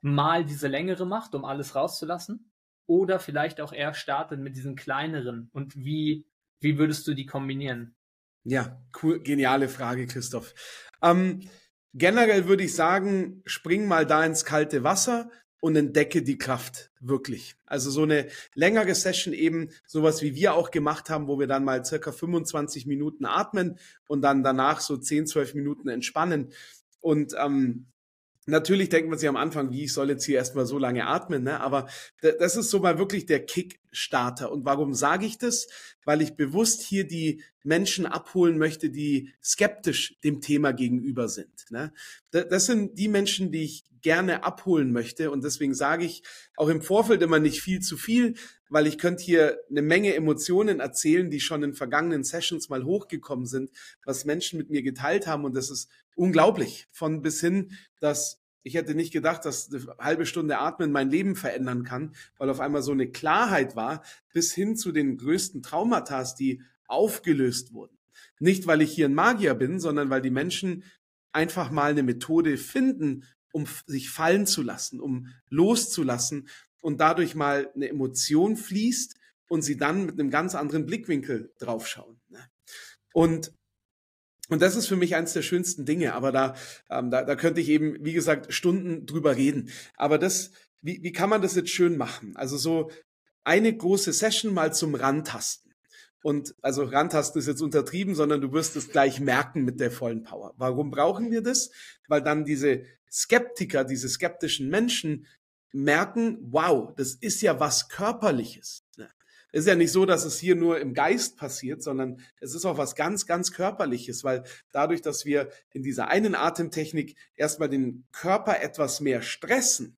mal diese längere macht, um alles rauszulassen? Oder vielleicht auch eher startet mit diesen kleineren? Und wie, wie würdest du die kombinieren? Ja, cool, geniale Frage, Christoph. Ähm, Generell würde ich sagen, spring mal da ins kalte Wasser und entdecke die Kraft wirklich. Also so eine längere Session eben, sowas wie wir auch gemacht haben, wo wir dann mal circa 25 Minuten atmen und dann danach so 10, 12 Minuten entspannen. Und ähm, Natürlich denkt man sich am Anfang, wie ich soll jetzt hier erstmal so lange atmen, ne? aber das ist so mal wirklich der Kickstarter. Und warum sage ich das? Weil ich bewusst hier die Menschen abholen möchte, die skeptisch dem Thema gegenüber sind. Ne? Das sind die Menschen, die ich gerne abholen möchte. Und deswegen sage ich auch im Vorfeld immer nicht viel zu viel, weil ich könnte hier eine Menge Emotionen erzählen, die schon in vergangenen Sessions mal hochgekommen sind, was Menschen mit mir geteilt haben. Und das ist unglaublich. Von bis hin, dass ich hätte nicht gedacht, dass eine halbe Stunde Atmen mein Leben verändern kann, weil auf einmal so eine Klarheit war, bis hin zu den größten Traumata, die aufgelöst wurden. Nicht, weil ich hier ein Magier bin, sondern weil die Menschen einfach mal eine Methode finden, um sich fallen zu lassen, um loszulassen und dadurch mal eine Emotion fließt und sie dann mit einem ganz anderen Blickwinkel draufschauen. Ne? Und und das ist für mich eines der schönsten Dinge. Aber da, ähm, da, da könnte ich eben, wie gesagt, Stunden drüber reden. Aber das, wie, wie kann man das jetzt schön machen? Also so eine große Session mal zum Rantasten. Und also Rantasten ist jetzt untertrieben, sondern du wirst es gleich merken mit der vollen Power. Warum brauchen wir das? Weil dann diese Skeptiker, diese skeptischen Menschen merken, wow, das ist ja was Körperliches. Es ist ja nicht so, dass es hier nur im Geist passiert, sondern es ist auch was ganz, ganz Körperliches, weil dadurch, dass wir in dieser einen Atemtechnik erstmal den Körper etwas mehr stressen,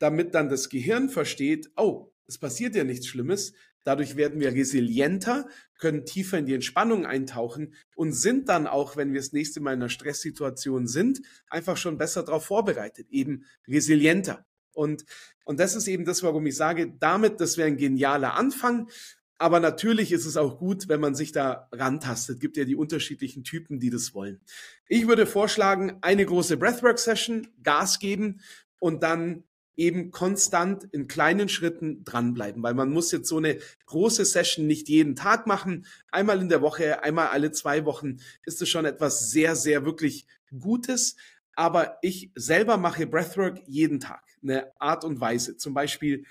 damit dann das Gehirn versteht, oh, es passiert ja nichts Schlimmes, Dadurch werden wir resilienter, können tiefer in die Entspannung eintauchen und sind dann auch, wenn wir das nächste Mal in einer Stresssituation sind, einfach schon besser darauf vorbereitet, eben resilienter. Und, und das ist eben das, warum ich sage, damit, das wäre ein genialer Anfang. Aber natürlich ist es auch gut, wenn man sich da rantastet. Gibt ja die unterschiedlichen Typen, die das wollen. Ich würde vorschlagen, eine große Breathwork-Session, Gas geben und dann eben konstant in kleinen Schritten dranbleiben, weil man muss jetzt so eine große Session nicht jeden Tag machen. Einmal in der Woche, einmal alle zwei Wochen ist es schon etwas sehr, sehr wirklich Gutes. Aber ich selber mache Breathwork jeden Tag eine Art und Weise. Zum Beispiel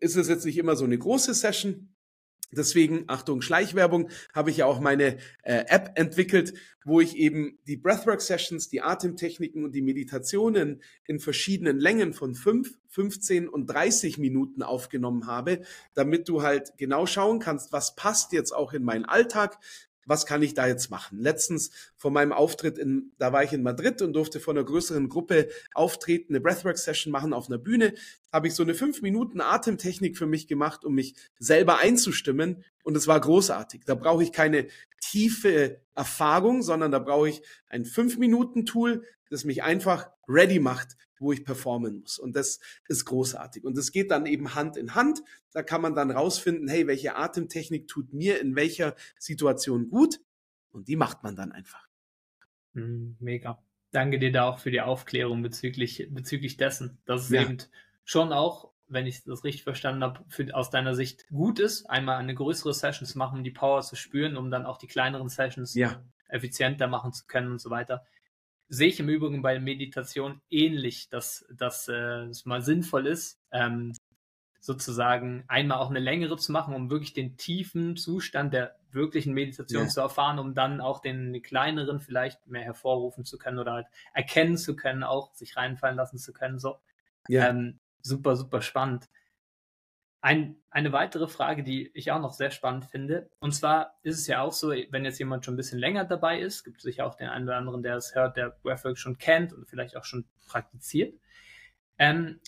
ist es jetzt nicht immer so eine große Session. Deswegen, Achtung, Schleichwerbung, habe ich ja auch meine äh, App entwickelt, wo ich eben die Breathwork-Sessions, die Atemtechniken und die Meditationen in verschiedenen Längen von 5, 15 und 30 Minuten aufgenommen habe, damit du halt genau schauen kannst, was passt jetzt auch in meinen Alltag, was kann ich da jetzt machen? Letztens vor meinem Auftritt in, da war ich in Madrid und durfte vor einer größeren Gruppe auftreten, eine Breathwork-Session machen auf einer Bühne, habe ich so eine fünf Minuten Atemtechnik für mich gemacht, um mich selber einzustimmen und es war großartig. Da brauche ich keine tiefe Erfahrung, sondern da brauche ich ein fünf Minuten Tool, das mich einfach ready macht wo ich performen muss. Und das ist großartig. Und das geht dann eben Hand in Hand. Da kann man dann rausfinden, hey, welche Atemtechnik tut mir in welcher Situation gut? Und die macht man dann einfach. Hm, mega. Danke dir da auch für die Aufklärung bezüglich, bezüglich dessen, dass es ja. eben schon auch, wenn ich das richtig verstanden habe, für, aus deiner Sicht gut ist, einmal eine größere Session zu machen, um die Power zu spüren, um dann auch die kleineren Sessions ja. effizienter machen zu können und so weiter sehe ich im Übrigen bei Meditation ähnlich, dass, dass äh, es mal sinnvoll ist, ähm, sozusagen einmal auch eine längere zu machen, um wirklich den tiefen Zustand der wirklichen Meditation ja. zu erfahren, um dann auch den kleineren vielleicht mehr hervorrufen zu können oder halt erkennen zu können, auch sich reinfallen lassen zu können. So. Ja. Ähm, super, super spannend. Ein, eine weitere Frage, die ich auch noch sehr spannend finde, und zwar ist es ja auch so, wenn jetzt jemand schon ein bisschen länger dabei ist, gibt es sicher auch den einen oder anderen, der es hört, der Breathwork schon kennt und vielleicht auch schon praktiziert. Ähm,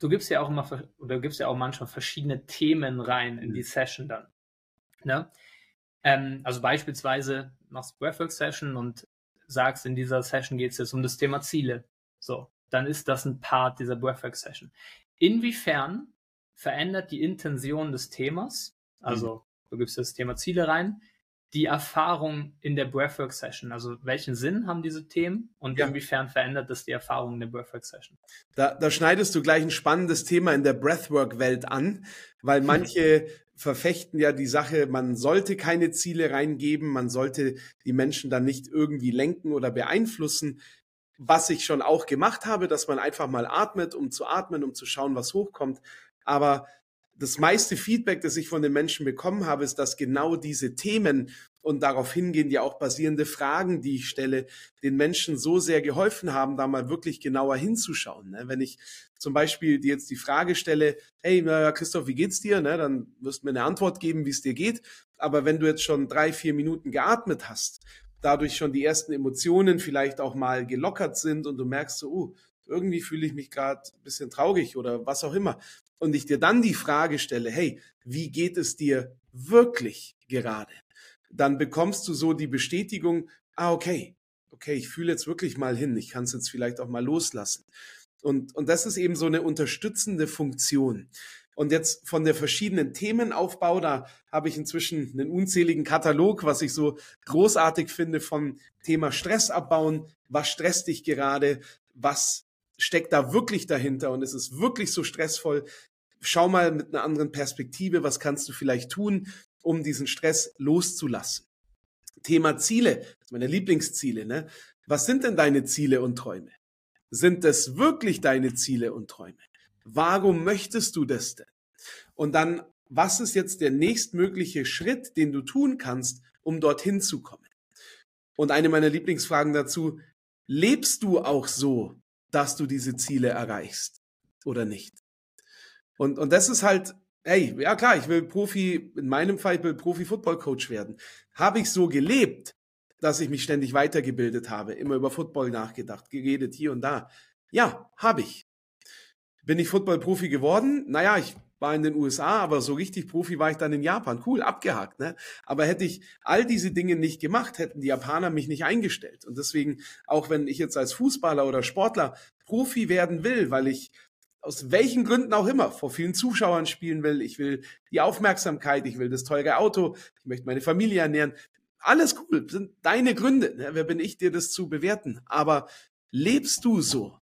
du gibst ja auch immer oder gibst ja auch manchmal verschiedene Themen rein in die mhm. Session dann. Ne? Ähm, also beispielsweise machst du Breathwork Session und sagst, in dieser Session geht es jetzt um das Thema Ziele. So, dann ist das ein Part dieser Breathwork Session. Inwiefern verändert die Intention des Themas, also mhm. du gibst das Thema Ziele rein, die Erfahrung in der Breathwork Session? Also welchen Sinn haben diese Themen und ja. inwiefern verändert das die Erfahrung in der Breathwork Session? Da, da schneidest du gleich ein spannendes Thema in der Breathwork-Welt an, weil [LAUGHS] manche verfechten ja die Sache, man sollte keine Ziele reingeben, man sollte die Menschen dann nicht irgendwie lenken oder beeinflussen. Was ich schon auch gemacht habe, dass man einfach mal atmet, um zu atmen, um zu schauen, was hochkommt. Aber das meiste Feedback, das ich von den Menschen bekommen habe, ist, dass genau diese Themen und darauf hingehen ja auch basierende Fragen, die ich stelle, den Menschen so sehr geholfen haben, da mal wirklich genauer hinzuschauen. Ne? Wenn ich zum Beispiel dir jetzt die Frage stelle, hey, Christoph, wie geht's dir? Ne? Dann wirst du mir eine Antwort geben, wie es dir geht. Aber wenn du jetzt schon drei, vier Minuten geatmet hast, dadurch schon die ersten Emotionen vielleicht auch mal gelockert sind und du merkst so, uh, irgendwie fühle ich mich gerade ein bisschen traurig oder was auch immer, und ich dir dann die Frage stelle, hey, wie geht es dir wirklich gerade? Dann bekommst du so die Bestätigung, ah, okay, okay, ich fühle jetzt wirklich mal hin, ich kann es jetzt vielleicht auch mal loslassen. Und, und das ist eben so eine unterstützende Funktion. Und jetzt von der verschiedenen Themenaufbau, da habe ich inzwischen einen unzähligen Katalog, was ich so großartig finde vom Thema Stress abbauen. Was stresst dich gerade? Was steckt da wirklich dahinter und es ist wirklich so stressvoll. Schau mal mit einer anderen Perspektive, was kannst du vielleicht tun, um diesen Stress loszulassen. Thema Ziele, das meine Lieblingsziele, ne? Was sind denn deine Ziele und Träume? Sind es wirklich deine Ziele und Träume? Warum möchtest du das denn? Und dann, was ist jetzt der nächstmögliche Schritt, den du tun kannst, um dorthin zu kommen? Und eine meiner Lieblingsfragen dazu, lebst du auch so, dass du diese Ziele erreichst oder nicht. Und, und das ist halt, hey, ja klar, ich will Profi, in meinem Fall, ich will Profi-Football-Coach werden. Habe ich so gelebt, dass ich mich ständig weitergebildet habe, immer über Football nachgedacht, geredet hier und da? Ja, habe ich. Bin ich Football-Profi geworden? Naja, ich war in den USA, aber so richtig Profi war ich dann in Japan. Cool, abgehakt. Ne? Aber hätte ich all diese Dinge nicht gemacht, hätten die Japaner mich nicht eingestellt. Und deswegen, auch wenn ich jetzt als Fußballer oder Sportler Profi werden will, weil ich aus welchen Gründen auch immer vor vielen Zuschauern spielen will, ich will die Aufmerksamkeit, ich will das teure Auto, ich möchte meine Familie ernähren. Alles cool, sind deine Gründe. Ne? Wer bin ich, dir das zu bewerten? Aber lebst du so?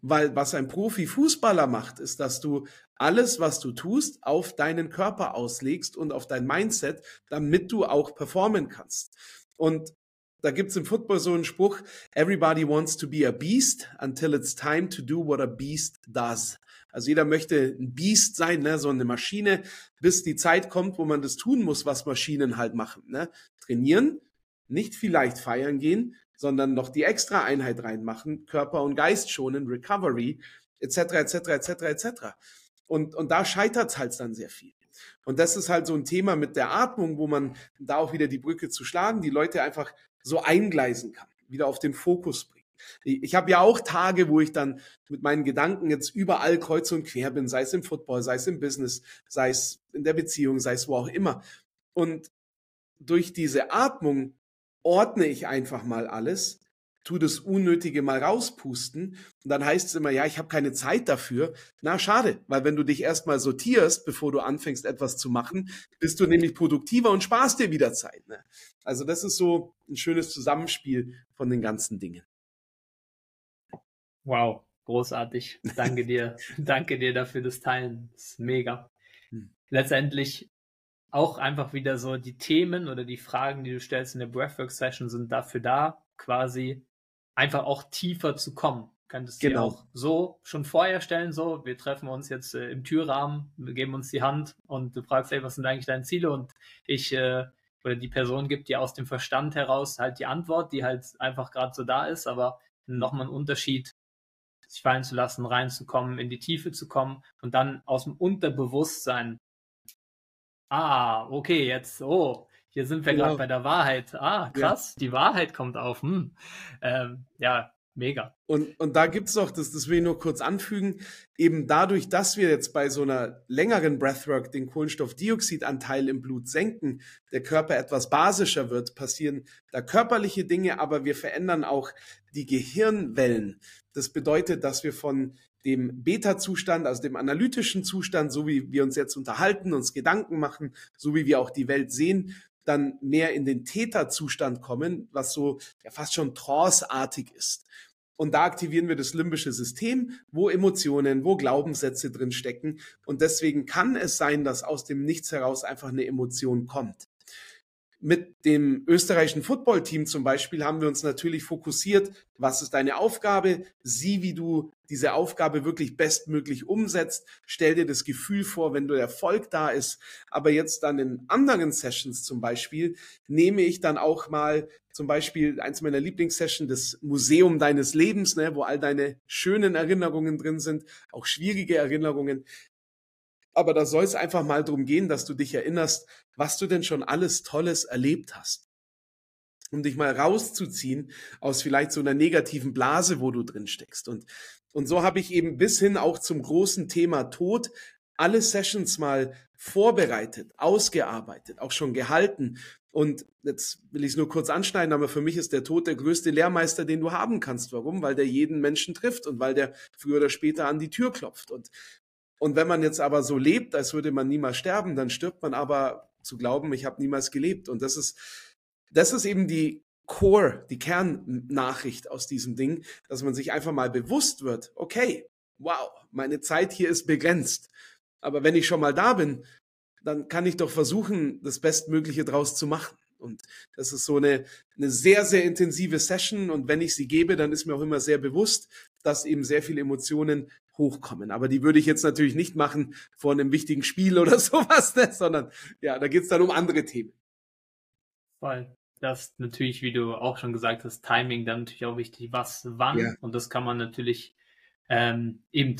Weil was ein Profi-Fußballer macht, ist, dass du alles, was du tust, auf deinen Körper auslegst und auf dein Mindset, damit du auch performen kannst. Und da gibt's im Football so einen Spruch, everybody wants to be a beast until it's time to do what a beast does. Also jeder möchte ein Beast sein, ne? so eine Maschine, bis die Zeit kommt, wo man das tun muss, was Maschinen halt machen. Ne? Trainieren, nicht vielleicht feiern gehen, sondern noch die extra Einheit reinmachen, Körper und Geist schonen, Recovery, etc., etc., etc., etc. Und, und da scheitert halt dann sehr viel. Und das ist halt so ein Thema mit der Atmung, wo man da auch wieder die Brücke zu schlagen, die Leute einfach so eingleisen kann, wieder auf den Fokus bringen. Ich habe ja auch Tage, wo ich dann mit meinen Gedanken jetzt überall kreuz und quer bin, sei es im Football, sei es im Business, sei es in der Beziehung, sei es wo auch immer. Und durch diese Atmung ordne ich einfach mal alles, tu das Unnötige mal rauspusten und dann heißt es immer, ja, ich habe keine Zeit dafür. Na, schade, weil wenn du dich erstmal sortierst, bevor du anfängst, etwas zu machen, bist du nämlich produktiver und sparst dir wieder Zeit. Ne? Also das ist so ein schönes Zusammenspiel von den ganzen Dingen. Wow, großartig. Danke dir. [LAUGHS] Danke dir dafür das Teilen. Das ist mega. Hm. Letztendlich auch einfach wieder so die Themen oder die Fragen, die du stellst in der Breathwork-Session, sind dafür da, quasi einfach auch tiefer zu kommen. Könntest du genau. auch so schon vorher stellen, so, wir treffen uns jetzt äh, im Türrahmen, wir geben uns die Hand und du fragst, hey, was sind eigentlich deine Ziele? Und ich äh, oder die Person gibt dir aus dem Verstand heraus halt die Antwort, die halt einfach gerade so da ist, aber nochmal ein Unterschied, sich fallen zu lassen, reinzukommen, in die Tiefe zu kommen und dann aus dem Unterbewusstsein, ah, okay, jetzt, oh, hier sind wir genau. gerade bei der Wahrheit. Ah, krass, ja. die Wahrheit kommt auf. Hm. Ähm, ja, mega. Und, und da gibt's doch, das, das will ich nur kurz anfügen, eben dadurch, dass wir jetzt bei so einer längeren Breathwork den Kohlenstoffdioxidanteil im Blut senken, der Körper etwas basischer wird, passieren da körperliche Dinge, aber wir verändern auch die Gehirnwellen. Das bedeutet, dass wir von dem Beta-Zustand, also dem analytischen Zustand, so wie wir uns jetzt unterhalten, uns Gedanken machen, so wie wir auch die Welt sehen, dann mehr in den Täterzustand kommen, was so ja, fast schon tranceartig ist. Und da aktivieren wir das limbische System, wo Emotionen, wo Glaubenssätze drin stecken. Und deswegen kann es sein, dass aus dem Nichts heraus einfach eine Emotion kommt. Mit dem österreichischen Footballteam zum Beispiel haben wir uns natürlich fokussiert, was ist deine Aufgabe, sieh, wie du diese Aufgabe wirklich bestmöglich umsetzt, stell dir das Gefühl vor, wenn der Erfolg da ist. Aber jetzt dann in anderen Sessions zum Beispiel nehme ich dann auch mal zum Beispiel eins meiner Lieblingssessions, das Museum deines Lebens, ne, wo all deine schönen Erinnerungen drin sind, auch schwierige Erinnerungen. Aber da soll es einfach mal darum gehen, dass du dich erinnerst, was du denn schon alles Tolles erlebt hast. Um dich mal rauszuziehen aus vielleicht so einer negativen Blase, wo du drin steckst. Und, und so habe ich eben bis hin auch zum großen Thema Tod alle Sessions mal vorbereitet, ausgearbeitet, auch schon gehalten. Und jetzt will ich es nur kurz anschneiden, aber für mich ist der Tod der größte Lehrmeister, den du haben kannst. Warum? Weil der jeden Menschen trifft und weil der früher oder später an die Tür klopft. Und und wenn man jetzt aber so lebt, als würde man niemals sterben, dann stirbt man aber zu glauben, ich habe niemals gelebt. Und das ist, das ist eben die Core, die Kernnachricht aus diesem Ding, dass man sich einfach mal bewusst wird, okay, wow, meine Zeit hier ist begrenzt. Aber wenn ich schon mal da bin, dann kann ich doch versuchen, das Bestmögliche draus zu machen. Und das ist so eine, eine sehr, sehr intensive Session. Und wenn ich sie gebe, dann ist mir auch immer sehr bewusst, dass eben sehr viele Emotionen hochkommen. Aber die würde ich jetzt natürlich nicht machen vor einem wichtigen Spiel [LAUGHS] oder sowas, ne? sondern ja, da geht's dann um andere Themen. Voll. Das natürlich, wie du auch schon gesagt hast, Timing dann natürlich auch wichtig, was, wann. Ja. Und das kann man natürlich ähm, eben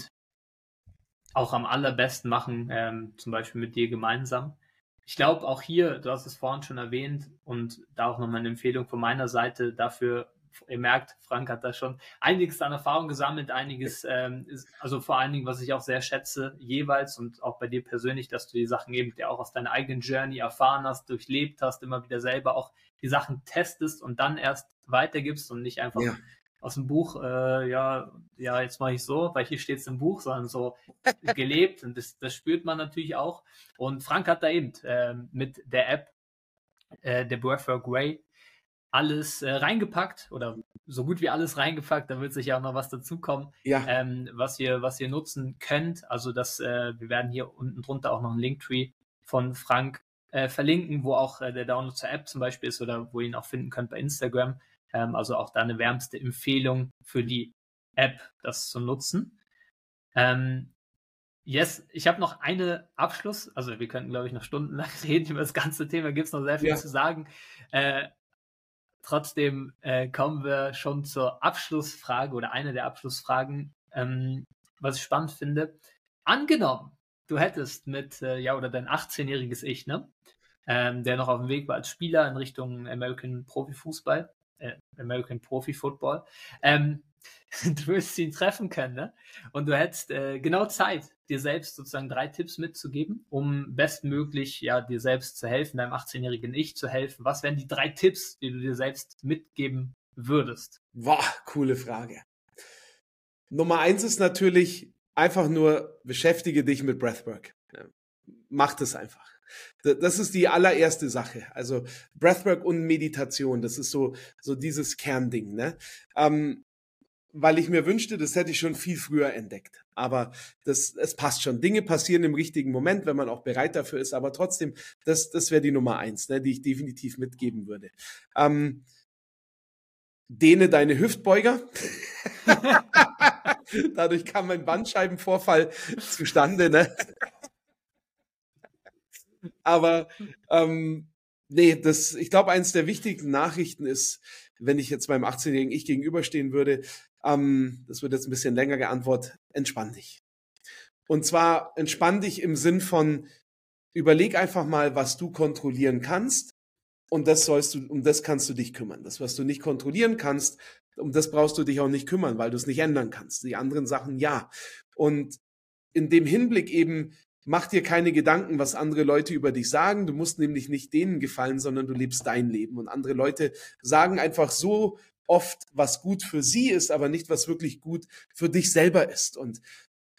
auch am allerbesten machen, ähm, zum Beispiel mit dir gemeinsam. Ich glaube auch hier, du hast es vorhin schon erwähnt und da auch nochmal eine Empfehlung von meiner Seite dafür, ihr merkt, Frank hat da schon einiges an Erfahrung gesammelt, einiges, ähm, ist, also vor allen Dingen, was ich auch sehr schätze, jeweils und auch bei dir persönlich, dass du die Sachen eben ja auch aus deiner eigenen Journey erfahren hast, durchlebt hast, immer wieder selber auch die Sachen testest und dann erst weitergibst und nicht einfach ja. aus dem Buch, äh, ja, ja, jetzt mache ich so, weil hier steht es im Buch, sondern so [LAUGHS] gelebt und das, das spürt man natürlich auch. Und Frank hat da eben äh, mit der App, äh, der Breathwork Way, alles äh, reingepackt oder so gut wie alles reingepackt. Da wird sicher auch noch was dazukommen, ja. ähm, was ihr was ihr nutzen könnt. Also das, äh, wir werden hier unten drunter auch noch einen Linktree von Frank äh, verlinken, wo auch äh, der Download zur App zum Beispiel ist oder wo ihr ihn auch finden könnt bei Instagram. Ähm, also auch da eine wärmste Empfehlung für die App, das zu nutzen. Ähm, Yes, ich habe noch eine Abschluss, also wir könnten, glaube ich, noch stundenlang [LAUGHS] reden über das ganze Thema, gibt es noch sehr viel ja. zu sagen. Äh, Trotzdem äh, kommen wir schon zur Abschlussfrage oder einer der Abschlussfragen, ähm, was ich spannend finde. Angenommen, du hättest mit, äh, ja, oder dein 18-jähriges Ich, ne, ähm, der noch auf dem Weg war als Spieler in Richtung American Profifußball, äh, American Profi Football, ähm, [LAUGHS] du würdest ihn treffen können, ne? Und du hättest äh, genau Zeit, dir selbst sozusagen drei Tipps mitzugeben, um bestmöglich ja dir selbst zu helfen, deinem 18-jährigen Ich zu helfen. Was wären die drei Tipps, die du dir selbst mitgeben würdest? Boah, coole Frage. Nummer eins ist natürlich einfach nur beschäftige dich mit Breathwork. Mach das einfach. Das ist die allererste Sache. Also Breathwork und Meditation, das ist so, so dieses Kernding. Ne? Ähm, weil ich mir wünschte, das hätte ich schon viel früher entdeckt. Aber das, es passt schon. Dinge passieren im richtigen Moment, wenn man auch bereit dafür ist. Aber trotzdem, das, das wäre die Nummer eins, ne, die ich definitiv mitgeben würde. Ähm, dehne deine Hüftbeuger. [LAUGHS] Dadurch kam mein Bandscheibenvorfall zustande. Ne? Aber ähm, nee, das, ich glaube, eins der wichtigen Nachrichten ist, wenn ich jetzt meinem 18-jährigen Ich gegenüberstehen würde, ähm, das wird jetzt ein bisschen länger geantwortet, entspann dich. Und zwar entspann dich im Sinn von, überleg einfach mal, was du kontrollieren kannst. Und das sollst du, um das kannst du dich kümmern. Das, was du nicht kontrollieren kannst, um das brauchst du dich auch nicht kümmern, weil du es nicht ändern kannst. Die anderen Sachen ja. Und in dem Hinblick eben, mach dir keine Gedanken, was andere Leute über dich sagen. Du musst nämlich nicht denen gefallen, sondern du lebst dein Leben. Und andere Leute sagen einfach so oft, was gut für sie ist, aber nicht, was wirklich gut für dich selber ist. Und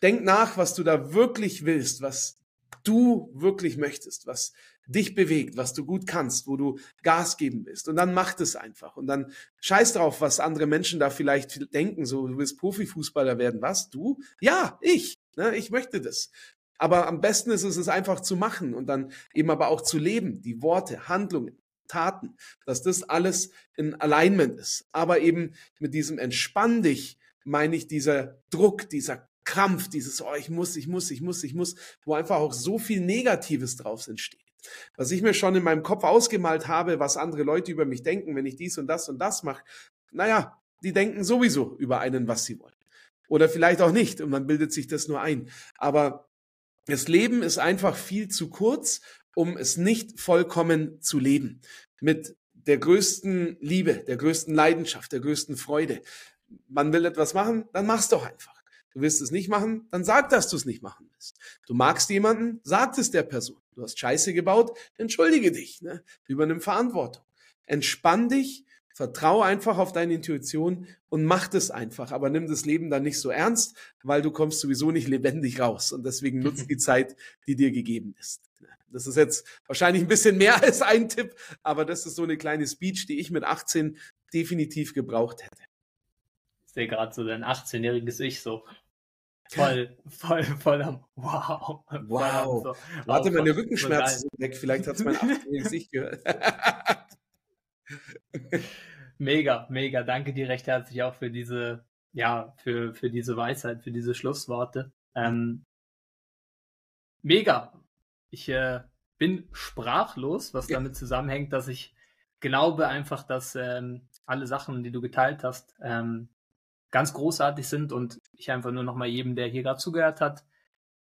denk nach, was du da wirklich willst, was du wirklich möchtest, was dich bewegt, was du gut kannst, wo du Gas geben willst. Und dann mach das einfach. Und dann scheiß drauf, was andere Menschen da vielleicht denken. So, du willst Profifußballer werden. Was? Du? Ja, ich. Ne, ich möchte das. Aber am besten ist es, es einfach zu machen und dann eben aber auch zu leben. Die Worte, Handlungen, Taten, dass das alles in Alignment ist. Aber eben mit diesem Entspann dich meine ich dieser Druck, dieser Krampf, dieses, oh, ich muss, ich muss, ich muss, ich muss, wo einfach auch so viel Negatives drauf entsteht. Was ich mir schon in meinem Kopf ausgemalt habe, was andere Leute über mich denken, wenn ich dies und das und das mache, naja, die denken sowieso über einen, was sie wollen. Oder vielleicht auch nicht und man bildet sich das nur ein. Aber das Leben ist einfach viel zu kurz, um es nicht vollkommen zu leben. Mit der größten Liebe, der größten Leidenschaft, der größten Freude. Man will etwas machen, dann mach's doch einfach. Du willst es nicht machen, dann sag, dass du es nicht machen willst. Du magst jemanden, sag es der Person. Du hast Scheiße gebaut, entschuldige dich, ne? übernimm Verantwortung. Entspann dich, vertraue einfach auf deine Intuition und mach das einfach. Aber nimm das Leben dann nicht so ernst, weil du kommst sowieso nicht lebendig raus. Und deswegen nutzt die Zeit, die dir gegeben ist. Das ist jetzt wahrscheinlich ein bisschen mehr [LAUGHS] als ein Tipp, aber das ist so eine kleine Speech, die ich mit 18 definitiv gebraucht hätte. Ich sehe gerade so dein 18-jähriges Ich so voll, voll, voll am [LAUGHS] Wow. Wow. So, Warte, meine Rückenschmerzen sind weg. Vielleicht hat es mein 18-jähriges Ich gehört. [LAUGHS] mega, mega. Danke dir recht herzlich auch für diese, ja, für, für diese Weisheit, für diese Schlussworte. Ähm, mega. Ich äh, bin sprachlos, was ja. damit zusammenhängt, dass ich glaube einfach, dass ähm, alle Sachen, die du geteilt hast, ähm, ganz großartig sind und ich einfach nur nochmal jedem, der hier gerade zugehört hat,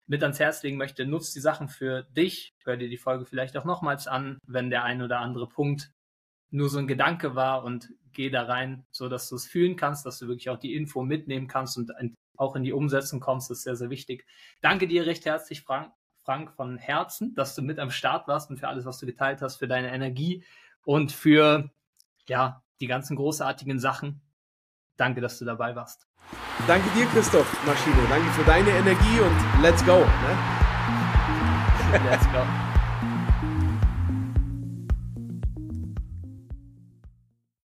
mit ans Herz legen möchte, nutzt die Sachen für dich, hör dir die Folge vielleicht auch nochmals an, wenn der ein oder andere Punkt nur so ein Gedanke war und geh da rein, so dass du es fühlen kannst, dass du wirklich auch die Info mitnehmen kannst und auch in die Umsetzung kommst, das ist sehr, sehr wichtig. Danke dir recht herzlich, Frank, Frank von Herzen, dass du mit am Start warst und für alles, was du geteilt hast, für deine Energie und für, ja, die ganzen großartigen Sachen, Danke, dass du dabei warst. Danke dir, Christoph Maschine. Danke für deine Energie und let's go. Ne? Let's go.